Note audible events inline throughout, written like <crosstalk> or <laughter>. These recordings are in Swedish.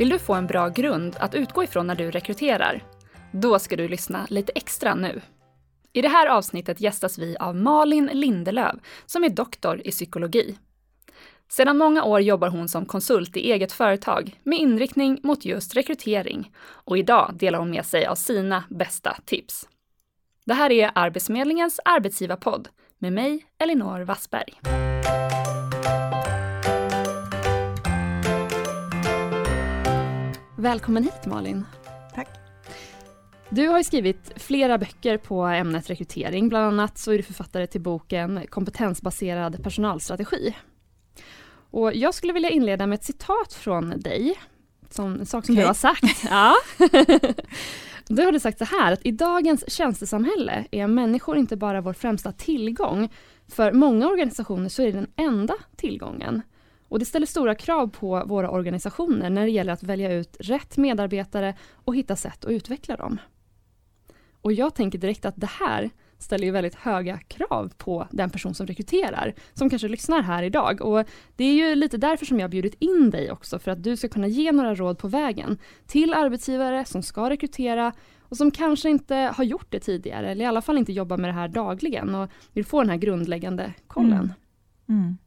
Vill du få en bra grund att utgå ifrån när du rekryterar? Då ska du lyssna lite extra nu. I det här avsnittet gästas vi av Malin Lindelöv som är doktor i psykologi. Sedan många år jobbar hon som konsult i eget företag med inriktning mot just rekrytering och idag delar hon med sig av sina bästa tips. Det här är Arbetsförmedlingens arbetsgivarpodd med mig, Elinor Wassberg. Välkommen hit Malin. Tack. Du har skrivit flera böcker på ämnet rekrytering. Bland annat så är du författare till boken Kompetensbaserad personalstrategi. Och jag skulle vilja inleda med ett citat från dig. Som en sak som okay. du har sagt. <laughs> Ja. <laughs> Du har du sagt så här att i dagens tjänstesamhälle är människor inte bara vår främsta tillgång. För många organisationer så är det den enda tillgången. Och det ställer stora krav på våra organisationer när det gäller att välja ut rätt medarbetare och hitta sätt att utveckla dem. Och jag tänker direkt att det här ställer ju väldigt höga krav på den person som rekryterar, som kanske lyssnar här idag. Och det är ju lite därför som jag har bjudit in dig också, för att du ska kunna ge några råd på vägen till arbetsgivare som ska rekrytera och som kanske inte har gjort det tidigare, eller i alla fall inte jobbar med det här dagligen och vill få den här grundläggande kollen. Mm. Mm.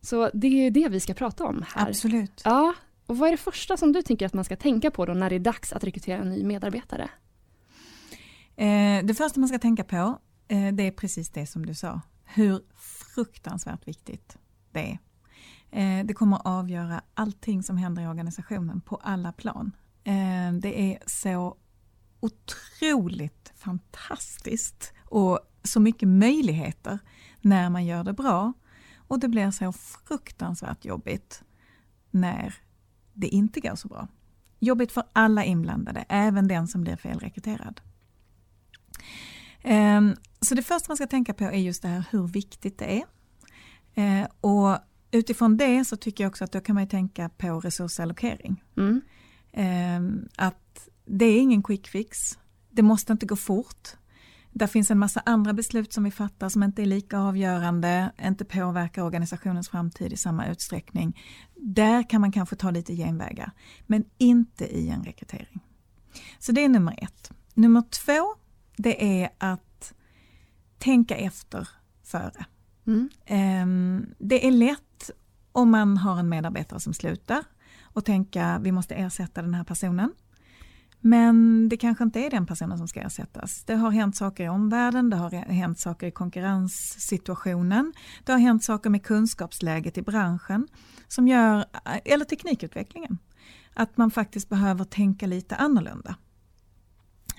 Så det är det vi ska prata om här. Absolut. Ja, och vad är det första som du tycker att man ska tänka på då när det är dags att rekrytera en ny medarbetare? Eh, det första man ska tänka på, eh, det är precis det som du sa. Hur fruktansvärt viktigt det är. Eh, det kommer att avgöra allting som händer i organisationen på alla plan. Det är så otroligt fantastiskt och så mycket möjligheter när man gör det bra. Och det blir så fruktansvärt jobbigt när det inte går så bra. Jobbigt för alla inblandade, även den som blir felrekryterad. Ehm, så det första man ska tänka på är just det här hur viktigt det är. Ehm, och utifrån det så tycker jag också att då kan man tänka på resursallokering. Mm. Ehm, att det är ingen quick fix. Det måste inte gå fort. Där finns en massa andra beslut som vi fattar som inte är lika avgörande, inte påverkar organisationens framtid i samma utsträckning. Där kan man kanske ta lite genvägar, men inte i en rekrytering. Så det är nummer ett. Nummer två, det är att tänka efter före. Mm. Ehm, det är lätt om man har en medarbetare som slutar och tänka vi måste ersätta den här personen. Men det kanske inte är den personen som ska ersättas. Det har hänt saker i omvärlden, det har hänt saker i konkurrenssituationen, det har hänt saker med kunskapsläget i branschen som gör, eller teknikutvecklingen, att man faktiskt behöver tänka lite annorlunda.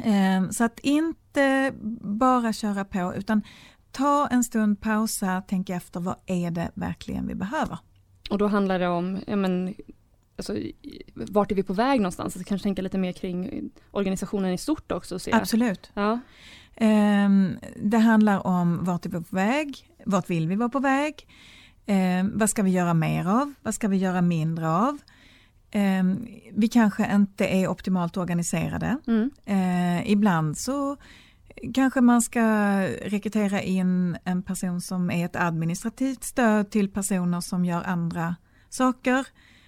Ehm, så att inte bara köra på utan ta en stund, pausa, tänk efter vad är det verkligen vi behöver. Och då handlar det om ja, men, alltså, vart är vi på väg någonstans? Alltså, kanske tänka lite mer kring organisationen i stort också. Så Absolut. Ja. Um, det handlar om vart är vi på väg? Vart vill vi vara på väg? Um, vad ska vi göra mer av? Vad ska vi göra mindre av? Um, vi kanske inte är optimalt organiserade. Mm. Uh, ibland så kanske man ska rekrytera in en person som är ett administrativt stöd till personer som gör andra saker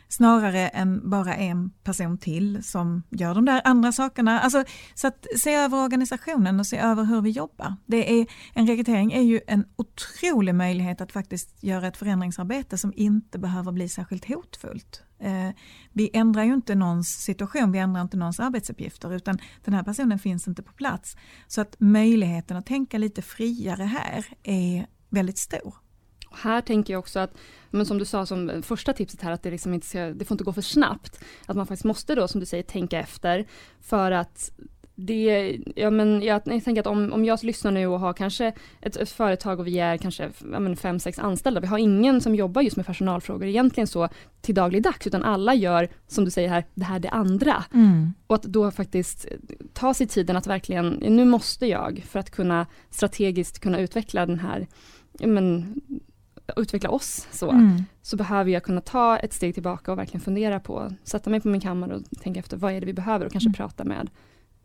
snarare än bara en person till som gör de där andra sakerna. Alltså, så att se över organisationen och se över hur vi jobbar. Det är, en rekrytering är ju en otrolig möjlighet att faktiskt göra ett förändringsarbete som inte behöver bli särskilt hotfullt. Eh, vi ändrar ju inte någons situation, vi ändrar inte någons arbetsuppgifter utan den här personen finns inte på plats. Så att möjligheten att tänka lite friare här är väldigt stor. Här tänker jag också att, men som du sa som första tipset här, att det, liksom inte ska, det får inte gå för snabbt. Att man faktiskt måste då, som du säger, tänka efter för att det, ja men jag, jag tänker att om, om jag lyssnar nu och har kanske ett, ett företag och vi är kanske ja fem, sex anställda, vi har ingen som jobbar just med personalfrågor egentligen så till dagligdags, utan alla gör, som du säger här, det här det andra. Mm. Och att då faktiskt ta sig tiden att verkligen, nu måste jag, för att kunna strategiskt kunna utveckla den här, men, utveckla oss så, mm. så behöver jag kunna ta ett steg tillbaka och verkligen fundera på, sätta mig på min kammare och tänka efter vad är det vi behöver och kanske mm. prata med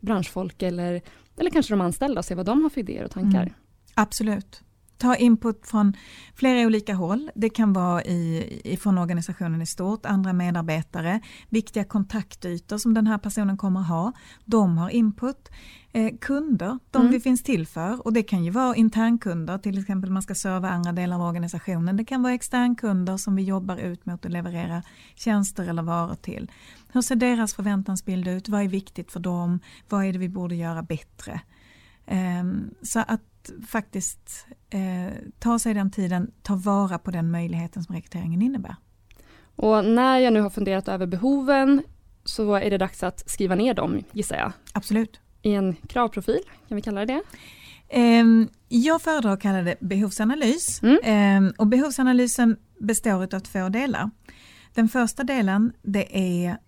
branschfolk eller, eller kanske de anställda och se vad de har för idéer och tankar. Mm. Absolut. Ta input från flera olika håll. Det kan vara i, från organisationen i stort, andra medarbetare, viktiga kontaktytor som den här personen kommer ha. De har input. Eh, kunder, de mm. vi finns till för och det kan ju vara internkunder, till exempel man ska serva andra delar av organisationen. Det kan vara externkunder som vi jobbar ut mot att leverera tjänster eller varor till. Hur ser deras förväntansbild ut? Vad är viktigt för dem? Vad är det vi borde göra bättre? Eh, så att faktiskt eh, ta sig den tiden, ta vara på den möjligheten som rekryteringen innebär. Och när jag nu har funderat över behoven så är det dags att skriva ner dem gissar jag. Absolut. I en kravprofil, kan vi kalla det det? Ehm, jag föredrar att kalla det behovsanalys mm. Ehm, och behovsanalysen består av två delar. Den första delen det är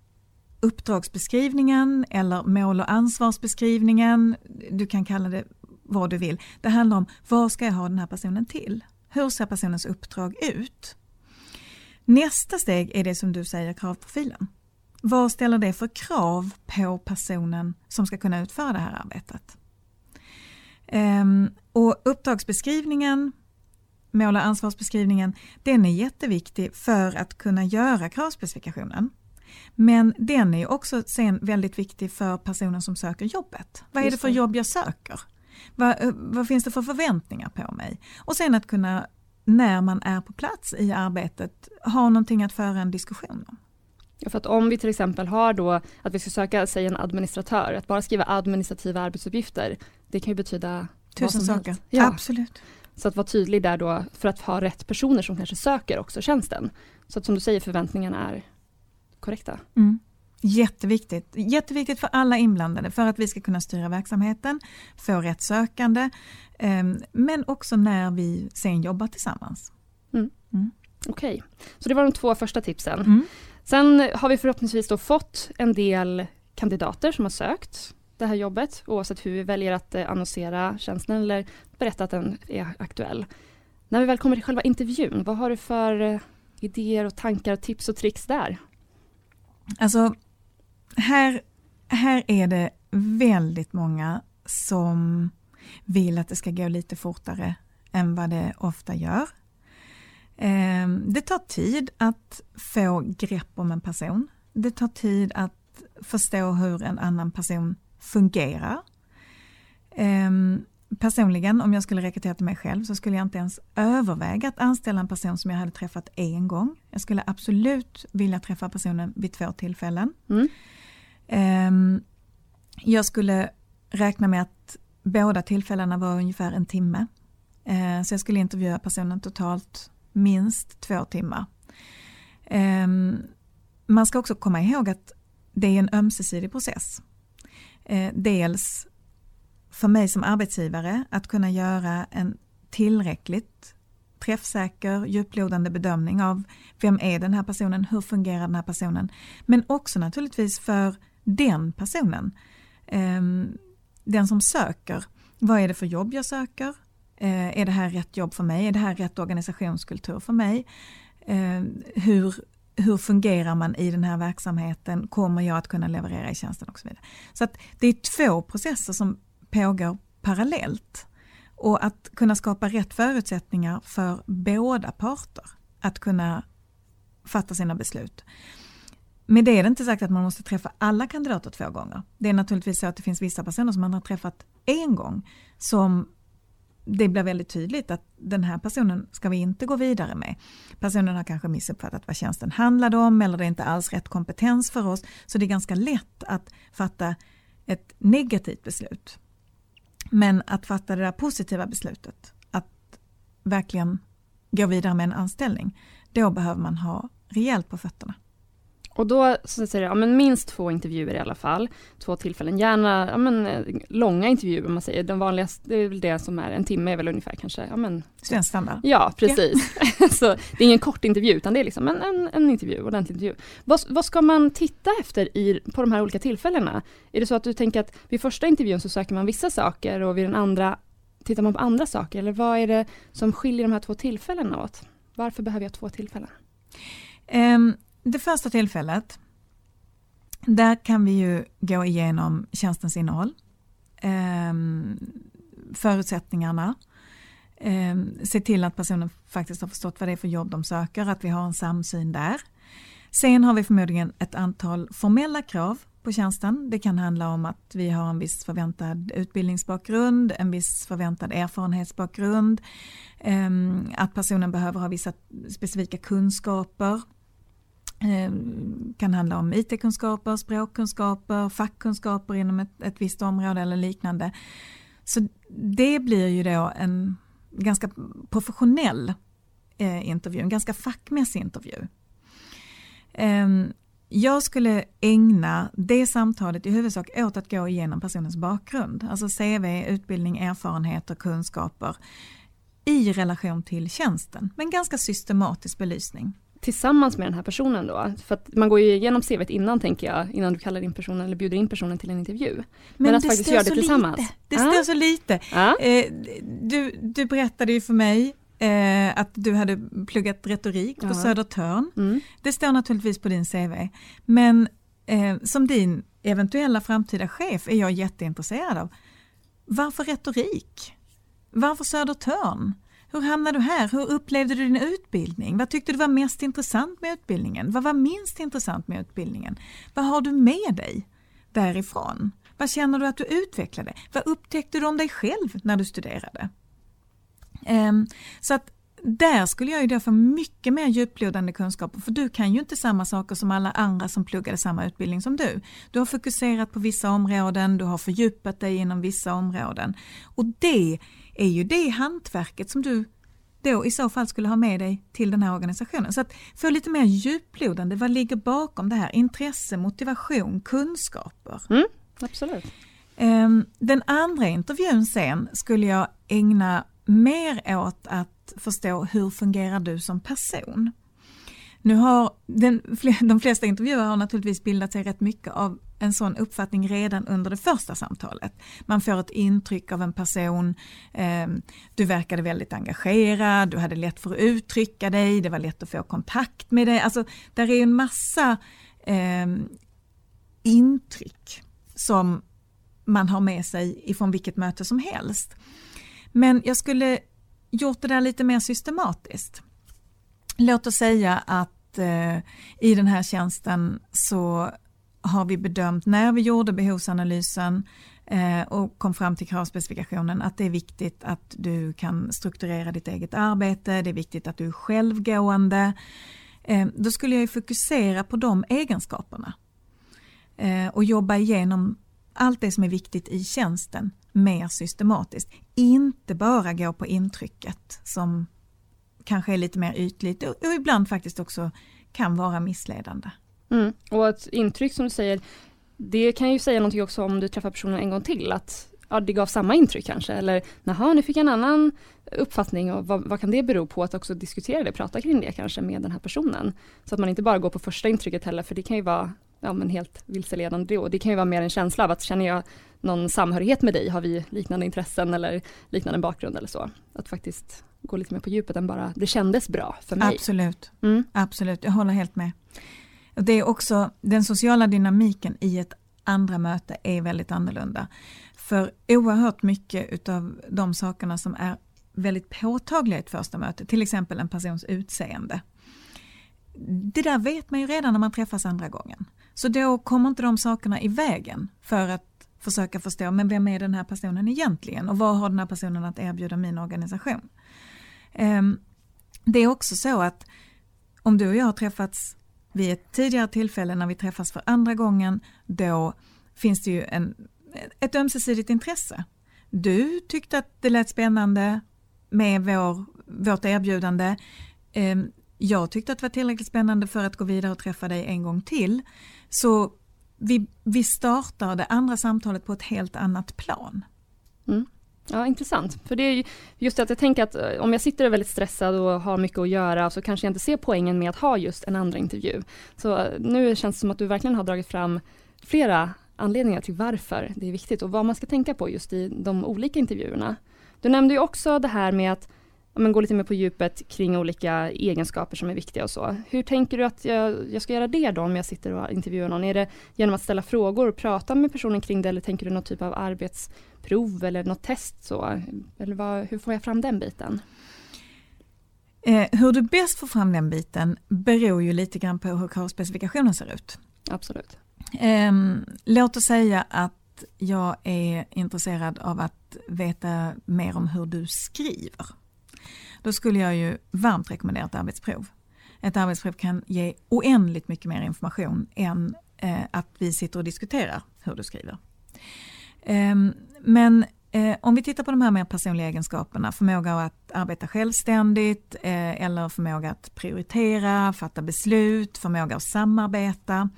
uppdragsbeskrivningen eller mål och ansvarsbeskrivningen. Du kan kalla det vad du vill. Det handlar om vad ska jag ha den här personen till? Hur ser personens uppdrag ut? Nästa steg är det som du säger kravprofilen. Vad ställer det för krav på personen som ska kunna utföra det här arbetet? Um, och uppdragsbeskrivningen, mål och ansvarsbeskrivningen, den är jätteviktig för att kunna göra kravspecifikationen. Men den är också sen väldigt viktig för personen som söker jobbet. Vad är det för jobb jag söker? Vad, eh, vad finns det för förväntningar på mig? Och sen att kunna, när man är på plats i arbetet, ha någonting att föra en diskussion om. Ja, för att om vi till exempel har då att vi ska söka, säg en administratör, att bara skriva administrativa arbetsuppgifter, det kan ju betyda Tusen saker, ja. absolut. Så att vara tydlig där då för att ha rätt personer som kanske söker också tjänsten. Så att som du säger förväntningarna är korrekta. Mm. Jätteviktigt. Jätteviktigt för alla inblandade för att vi ska kunna styra verksamheten, få rätt sökande, ehm, men också när vi sen jobbar tillsammans. Mm. Mm. Okej, okay. så det var de två första tipsen. Mm. Sen har vi förhoppningsvis fått en del kandidater som har sökt det här jobbet, oavsett hur vi väljer att eh, annonsera tjänsten eller berätta att den är aktuell. När vi väl kommer till själva intervjun, vad har du för eh, idéer och tankar och tips och tricks där? Alltså, här, här är det väldigt många som vill att det ska gå lite fortare än vad det ofta gör. Ehm, det tar tid att få grepp om en person. Det tar tid att förstå hur en annan person fungerar. Ehm, personligen, om jag skulle rekrytera till mig själv, så skulle jag inte ens överväga att anställa en person som jag hade träffat en gång. Jag skulle absolut vilja träffa personen vid två tillfällen. Mm. Ehm, jag skulle räkna med att båda tillfällena var ungefär en timme. Ehm, så jag skulle intervjua personen totalt minst två timmar. Ehm, man ska också komma ihåg att det är en ömsesidig process. Eh, dels för mig som arbetsgivare att kunna göra en tillräckligt träffsäker, djuplodande bedömning av vem är den här personen, hur fungerar den här personen. Men också naturligtvis för den personen. Ehm, den som söker, vad är det för jobb jag söker? Eh, är det här rätt jobb för mig? Är det här rätt organisationskultur för mig? Ehm, hur, hur fungerar man i den här verksamheten? Kommer jag att kunna leverera i tjänsten och så vidare. Så att det är två processer som pågår parallellt. Och att kunna skapa rätt förutsättningar för båda parter att kunna fatta sina beslut. Med det är det inte sagt att man måste träffa alla kandidater två gånger. Det är naturligtvis så att det finns vissa personer som man har träffat en gång som det blir väldigt tydligt att den här personen ska vi inte gå vidare med. Personen har kanske missuppfattat vad tjänsten handlade om eller det är inte alls rätt kompetens för oss. Så det är ganska lätt att fatta ett negativt beslut. Men att fatta det där positiva beslutet, att verkligen gå vidare med en anställning, då behöver man ha rejält på fötterna. Och då så säger jag, ja, men minst två intervjuer i alla fall, två tillfällen, gärna ja, men, eh, långa intervjuer man säger, den vanligaste, det är väl det som är, en timme är väl ungefär kanske, ja men Svensk standard. Ja, precis. Ja. <laughs> så det är ingen kort intervju utan det är liksom en, en, en intervju, ordentlig intervju. Vad, vad ska man titta efter i, på de här olika tillfällena? Är det så att du tänker att vid första intervjun så söker man vissa saker och vid den andra tittar man på andra saker, eller vad är det som skiljer de här två tillfällena åt? Varför behöver jag två tillfällen? Um, det första tillfället, där kan vi ju gå igenom tjänstens innehåll, eh, förutsättningarna, eh, se till att personen faktiskt har förstått vad det är för jobb de söker, att vi har en samsyn där. Sen har vi förmodligen ett antal formella krav på tjänsten. Det kan handla om att vi har en viss förväntad utbildningsbakgrund, en viss förväntad erfarenhetsbakgrund, ehm, att personen behöver ha vissa specifika kunskaper. Eh, kan handla om IT-kunskaper, språkkunskaper, fackkunskaper inom ett, ett visst område eller liknande. Så det blir ju då en ganska professionell eh, intervju, en ganska fackmässig intervju. Eh, jag skulle ägna det samtalet i huvudsak åt att gå igenom personens bakgrund, alltså CV, utbildning, erfarenheter, kunskaper i relation till tjänsten, men ganska systematisk belysning. Tillsammans med den här personen då? För att man går ju igenom CV innan tänker jag, innan du kallar in personen eller bjuder in personen till en intervju. Men, men att faktiskt göra det tillsammans. Lite. Det ah. står så lite. Ah. Eh, du, du berättade ju för mig Eh, att du hade pluggat retorik på ja. Södertörn. Mm. Det står naturligtvis på din CV. Men eh, som din eventuella framtida chef är jag jätteintresserad av. Varför retorik? Varför Södertörn? Hur hamnade du här? Hur upplevde du din utbildning? Vad tyckte du var mest intressant med utbildningen? Vad var minst intressant med utbildningen? Vad har du med dig därifrån? Vad känner du att du utvecklade? Vad upptäckte du om dig själv när du studerade? Ehm, så att där skulle jag ju då få mycket mer djuplodande kunskaper för du kan ju inte samma saker som alla andra som pluggade samma utbildning som du. Du har fokuserat på vissa områden, du har fördjupat dig inom vissa områden och det är ju det hantverket som du då i så fall skulle ha med dig till den här organisationen. Så att få lite mer djuplodande, vad ligger bakom det här? Intresse, motivation, kunskaper. Mm, absolut. Ehm, den andra intervjun sen skulle jag ägna mer åt att förstå hur fungerar du som person. Nu har den, <laughs> de flesta intervjuare har naturligtvis bildat sig rätt mycket av en sån uppfattning redan under det första samtalet. Man får ett intryck av en person, eh, du verkade väldigt engagerad, du hade lätt för att uttrycka dig, det var lätt att få kontakt med dig. Alltså, där är en massa eh, intryck som man har med sig ifrån vilket möte som helst. Men jag skulle gjort det där lite mer systematiskt. Låt oss säga att eh, i den här tjänsten så har vi bedömt när vi gjorde behovsanalysen eh, och kom fram till kravspecifikationen att det är viktigt att du kan strukturera ditt eget arbete, det är viktigt att du är självgående. Eh, då skulle jag fokusera på de egenskaperna eh, och jobba igenom allt det som är viktigt i tjänsten mer systematiskt. Inte bara gå på intrycket som kanske är lite mer ytligt och, och ibland faktiskt också kan vara missledande. Mm. Och ett intryck som du säger, det kan ju säga någonting också om du träffar personen en gång till, att ja, det gav samma intryck kanske, eller naha, nu fick jag en annan uppfattning och vad, vad, kan det bero på? Att också diskutera det, prata kring det kanske med den här personen. Så att man inte bara går på första intrycket heller, för det kan ju vara ja, men helt vilseledande då. Det kan ju vara mer en känsla av att känner jag någon samhörighet med dig, har vi liknande intressen eller liknande bakgrund eller så. Att faktiskt gå lite mer på djupet än bara det kändes bra för mig. Absolut, mm. absolut, jag håller helt med. Det är också den sociala dynamiken i ett andra möte är väldigt annorlunda. För oerhört mycket utav de sakerna som är väldigt påtagliga i ett första möte, till exempel en persons utseende. Det där vet man ju redan när man träffas andra gången. Så då kommer inte de sakerna i vägen för att försöka förstå, men vem är den här personen egentligen och vad har den här personen att erbjuda min organisation? Ehm, det är också så att om du och jag har träffats vid ett tidigare tillfälle när vi träffas för andra gången, då finns det ju en, ett ömsesidigt intresse. Du tyckte att det lät spännande med vår, vårt erbjudande. Ehm, jag tyckte att det var tillräckligt spännande för att gå vidare och träffa dig en gång till. Så vi, vi startar det andra samtalet på ett helt annat plan. Mm. Ja, intressant. För det är just att jag tänker att eh, om jag sitter och är väldigt stressad och har mycket att göra så kanske jag inte ser poängen med att ha just en andra intervju. Så eh, nu känns det som att du verkligen har dragit fram flera anledningar till varför det är viktigt och vad man ska tänka på just i de olika intervjuerna. Du nämnde ju också det här med att men, gå lite mer på djupet kring olika egenskaper som är viktiga och så. Hur tänker du att jag, jag ska göra det då om jag sitter och intervjuar någon? Är det genom att ställa frågor och prata med personen kring det eller tänker du någon typ av arbets arbetsprov eller något test så? Eller vad, hur får jag fram den biten? Eh, hur du bäst får fram den biten beror ju lite grann på hur kravspecifikationen ser ut. Absolut. Eh, låt oss säga att jag är intresserad av att veta mer om hur du skriver. Då skulle jag ju varmt rekommendera ett arbetsprov. Ett arbetsprov kan ge oändligt mycket mer information än eh, att vi sitter och diskuterar hur du skriver. Ehm, men eh, om vi tittar på de här mer personliga egenskaperna, förmåga att arbeta självständigt eh, eller förmåga att prioritera, fatta beslut, förmåga att samarbeta.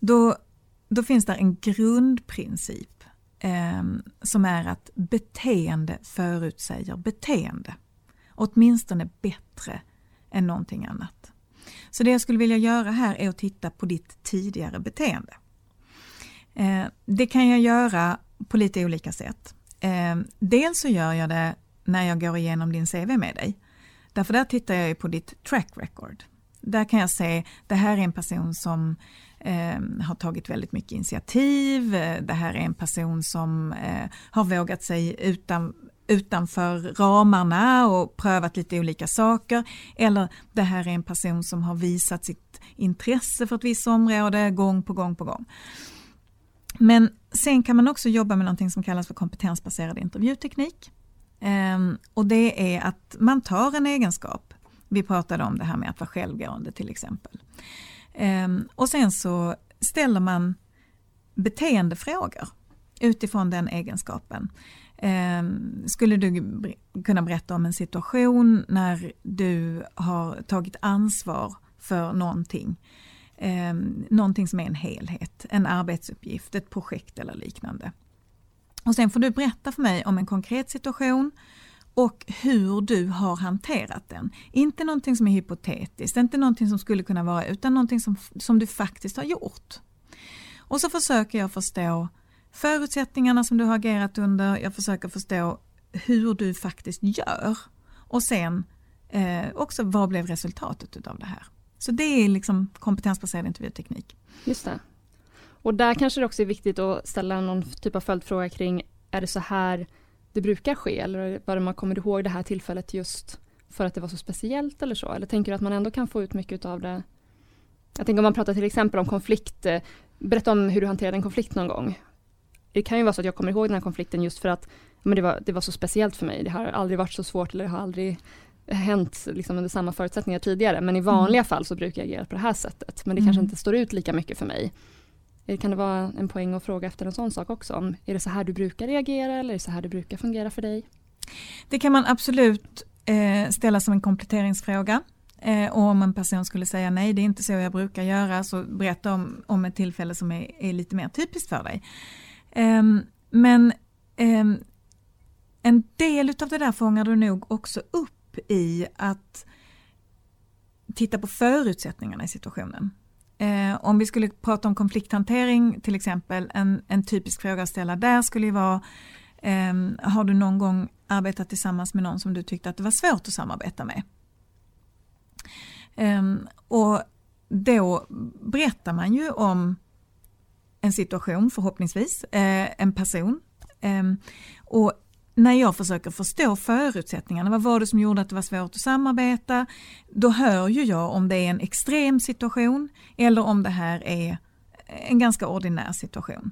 Då, då finns det en grundprincip ehm, som är att beteende förutsäger beteende. Åtminstone bättre än någonting annat. Så det jag skulle vilja göra här är att titta på ditt tidigare beteende. Eh, det kan jag göra på lite olika sätt. Eh, dels så gör jag det när jag går igenom din CV med dig. Därför där tittar jag på ditt track record. Där kan jag se, det här är en person som eh, har tagit väldigt mycket initiativ, eh, det här är en person som eh, har vågat sig utan, utanför ramarna och prövat lite olika saker. Eller det här är en person som har visat sitt intresse för ett visst område gång på gång på gång. Men sen kan man också jobba med någonting som kallas för kompetensbaserad intervjuteknik. Ehm, och det är att man tar en egenskap. Vi pratade om det här med att vara självgående till exempel. Ehm, och sen så ställer man beteendefrågor utifrån den egenskapen. Ehm, skulle du kunna berätta om en situation när du har tagit ansvar för någonting eh, någonting som är en helhet, en arbetsuppgift, ett projekt eller liknande. Och sen får du berätta för mig om en konkret situation och hur du har hanterat den. Inte någonting som är hypotetiskt, inte någonting som skulle kunna vara, utan någonting som, som du faktiskt har gjort. Och så försöker jag förstå förutsättningarna som du har agerat under, jag försöker förstå hur du faktiskt gör. Och sen eh, också vad blev resultatet av det här. Så det är liksom kompetensbaserad intervjuteknik. Just det. Och där kanske det också är viktigt att ställa någon typ av följdfråga kring, är det så här det brukar ske? Eller bara man kommer ihåg det här tillfället just för att det var så speciellt eller så? Eller tänker du att man ändå kan få ut mycket av det? Jag tänker om man pratar till exempel om konflikt, eh, berätta om hur du hanterade en konflikt någon gång. Det kan ju vara så att jag kommer ihåg den här konflikten just för att men det, var, det var så speciellt för mig. Det har aldrig varit så svårt eller det har aldrig hänt liksom under samma förutsättningar tidigare men i vanliga mm. fall så brukar jag agera på det här sättet men det mm. kanske inte står ut lika mycket för mig. Eh, kan det vara en poäng att fråga efter en sån sak också? Om, är det så här du brukar reagera eller är det så här det brukar fungera för dig? Det kan man absolut eh, ställa som en kompletteringsfråga. Eh, och om en person skulle säga nej, det är inte så jag brukar göra, så berätta om, om ett tillfälle som är, är lite mer typiskt för dig. Eh, men ehm, en del av det där fångar du nog också upp i att titta på förutsättningarna i situationen. Eh, om vi skulle prata om konflikthantering till exempel, en, en typisk fråga att ställa där skulle ju vara eh, Har du någon gång arbetat tillsammans med någon som du tyckte att det var svårt att samarbeta med? Eh, och då berättar man ju om en situation förhoppningsvis, eh, en person. Ehm, och när jag försöker förstå förutsättningarna, vad var det som gjorde att det var svårt att samarbeta? Då hör ju jag om det är en extrem situation eller om det här är en ganska ordinär situation.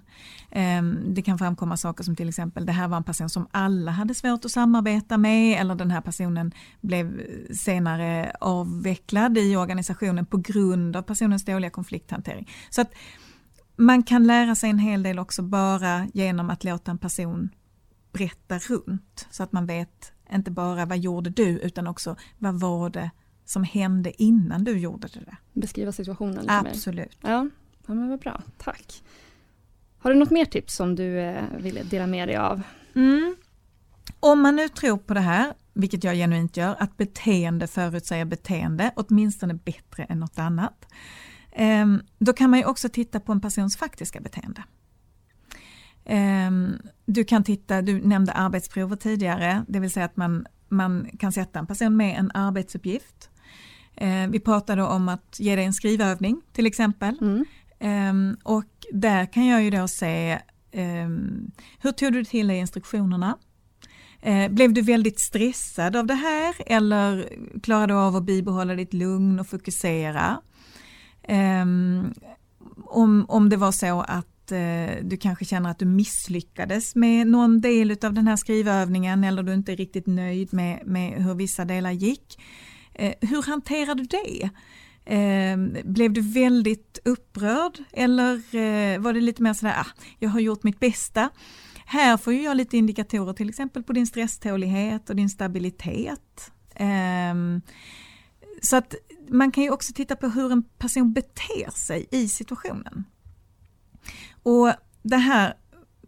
Ehm, det kan framkomma saker som till exempel det här var en person som alla hade svårt att samarbeta med eller den här personen blev senare avvecklad i organisationen på grund av personens dåliga konflikthantering. Så att man kan lära sig en hel del också bara genom att låta en person berätta runt så att man vet inte bara vad gjorde du utan också vad var det som hände innan du gjorde det där. Beskriva situationen lite Absolut. Mer. Ja, ja men vad bra, tack. Har du något mer tips som du eh, vill dela med dig av? Mm. Om man nu tror på det här, vilket jag genuint gör, att beteende förutsäger beteende, åtminstone bättre än något annat. Eh, då kan man ju också titta på en persons faktiska beteende. Ehm, du kan titta, du nämnde arbetsprover tidigare, det vill säga att man man kan sätta en person med en arbetsuppgift. Eh, vi pratade om att ge dig en skrivövning till exempel. Mm. Eh, och där kan jag ju då se hur tog du till dig instruktionerna? Blev du väldigt stressad av det här eller klarade du av att bibehålla ditt lugn och fokusera? Ehm, om, om det var så att eh, du kanske känner att du misslyckades med någon del av den här skrivövningen eller du inte är riktigt nöjd med, med hur vissa delar gick. Eh, hur hanterar du det? Eh, blev du väldigt upprörd eller eh, var det lite mer sådär, ah, jag har gjort mitt bästa. Här får jag lite indikatorer till exempel på din stresstålighet och din stabilitet. Ehm, så att man kan ju också titta på hur en person beter sig i situationen. Och det här,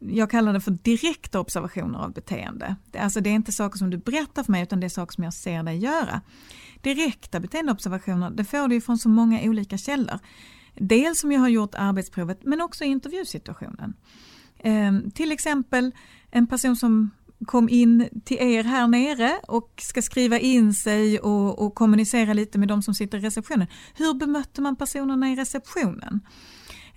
jag kallar det för direkta observationer av beteende. Alltså det är inte saker som du berättar för mig utan det är saker som jag ser dig göra. Direkta beteendeobservationer, det får du från så många olika källor. Dels som jag har gjort arbetsprovet men också intervjusituationen. Eh, till exempel en person som kom in till er här nere och ska skriva in sig och, och, kommunicera lite med de som sitter i receptionen. Hur bemötte man personerna i receptionen?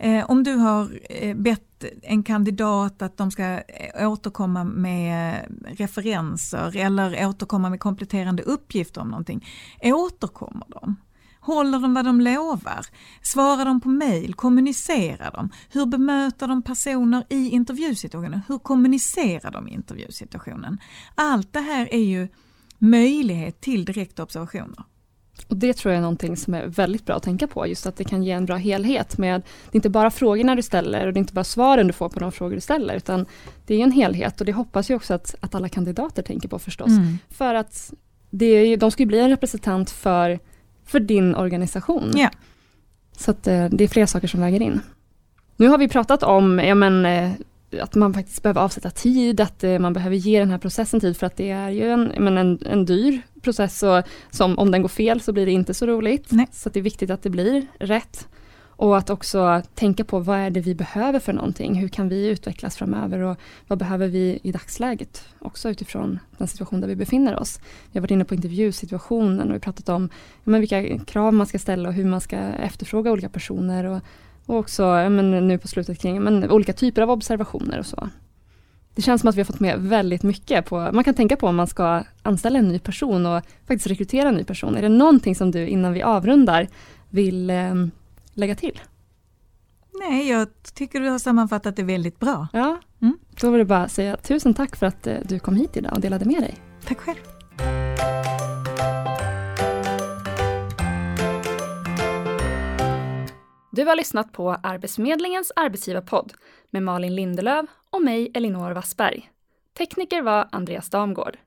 Eh, om du har eh, bett en kandidat att de ska eh, återkomma med referenser eller återkomma med kompletterande uppgifter om någonting, återkommer de? Håller de vad de lovar? Svarar de på mejl? Kommunicerar de? Hur bemöter de personer i intervjusituationen? Hur kommunicerar de i intervjusituationen? Allt det här är ju möjlighet till direkta observationer. Och Det tror jag är någonting som är väldigt bra att tänka på, just att det kan ge en bra helhet med, det är inte bara frågorna du ställer och det är inte bara svaren du får på de frågor du ställer, utan det är en helhet och det hoppas jag också att, att alla kandidater tänker på förstås. Mm. För att det är, de ska ju bli en representant för för din organisation. Ja. Så att, eh, det är flera saker som väger in. Nu har vi pratat om ja, men, eh, att man faktiskt behöver avsätta tid, att eh, man behöver ge den här processen tid för att det är ju en, men en, en dyr process och som om den går fel så blir det inte så roligt. Nej. Så det är viktigt att det blir rätt. Och att också tänka på vad är det vi behöver för någonting? Hur kan vi utvecklas framöver och vad behöver vi i dagsläget? Också utifrån den situation där vi befinner oss. Vi har varit inne på intervjusituationen och vi pratat om men, vilka krav man ska ställa och hur man ska efterfråga olika personer. Och, och också men, nu på slutet kring men, olika typer av observationer och så. Det känns som att vi har fått med väldigt mycket. På, man kan tänka på om man ska anställa en ny person och faktiskt rekrytera en ny person. Är det någonting som du innan vi avrundar vill eh, lägga till? Nej, jag tycker du har sammanfattat det väldigt bra. Ja, mm. då vill jag bara säga tusen tack för att eh, du kom hit idag och delade med dig. Tack själv. Du har lyssnat på Arbetsförmedlingens arbetsgivarpodd med Malin Lindelöv och mig Elinor Wassberg. Tekniker var Andreas Damgård.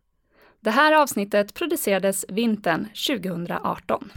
Det här avsnittet producerades vintern 2018.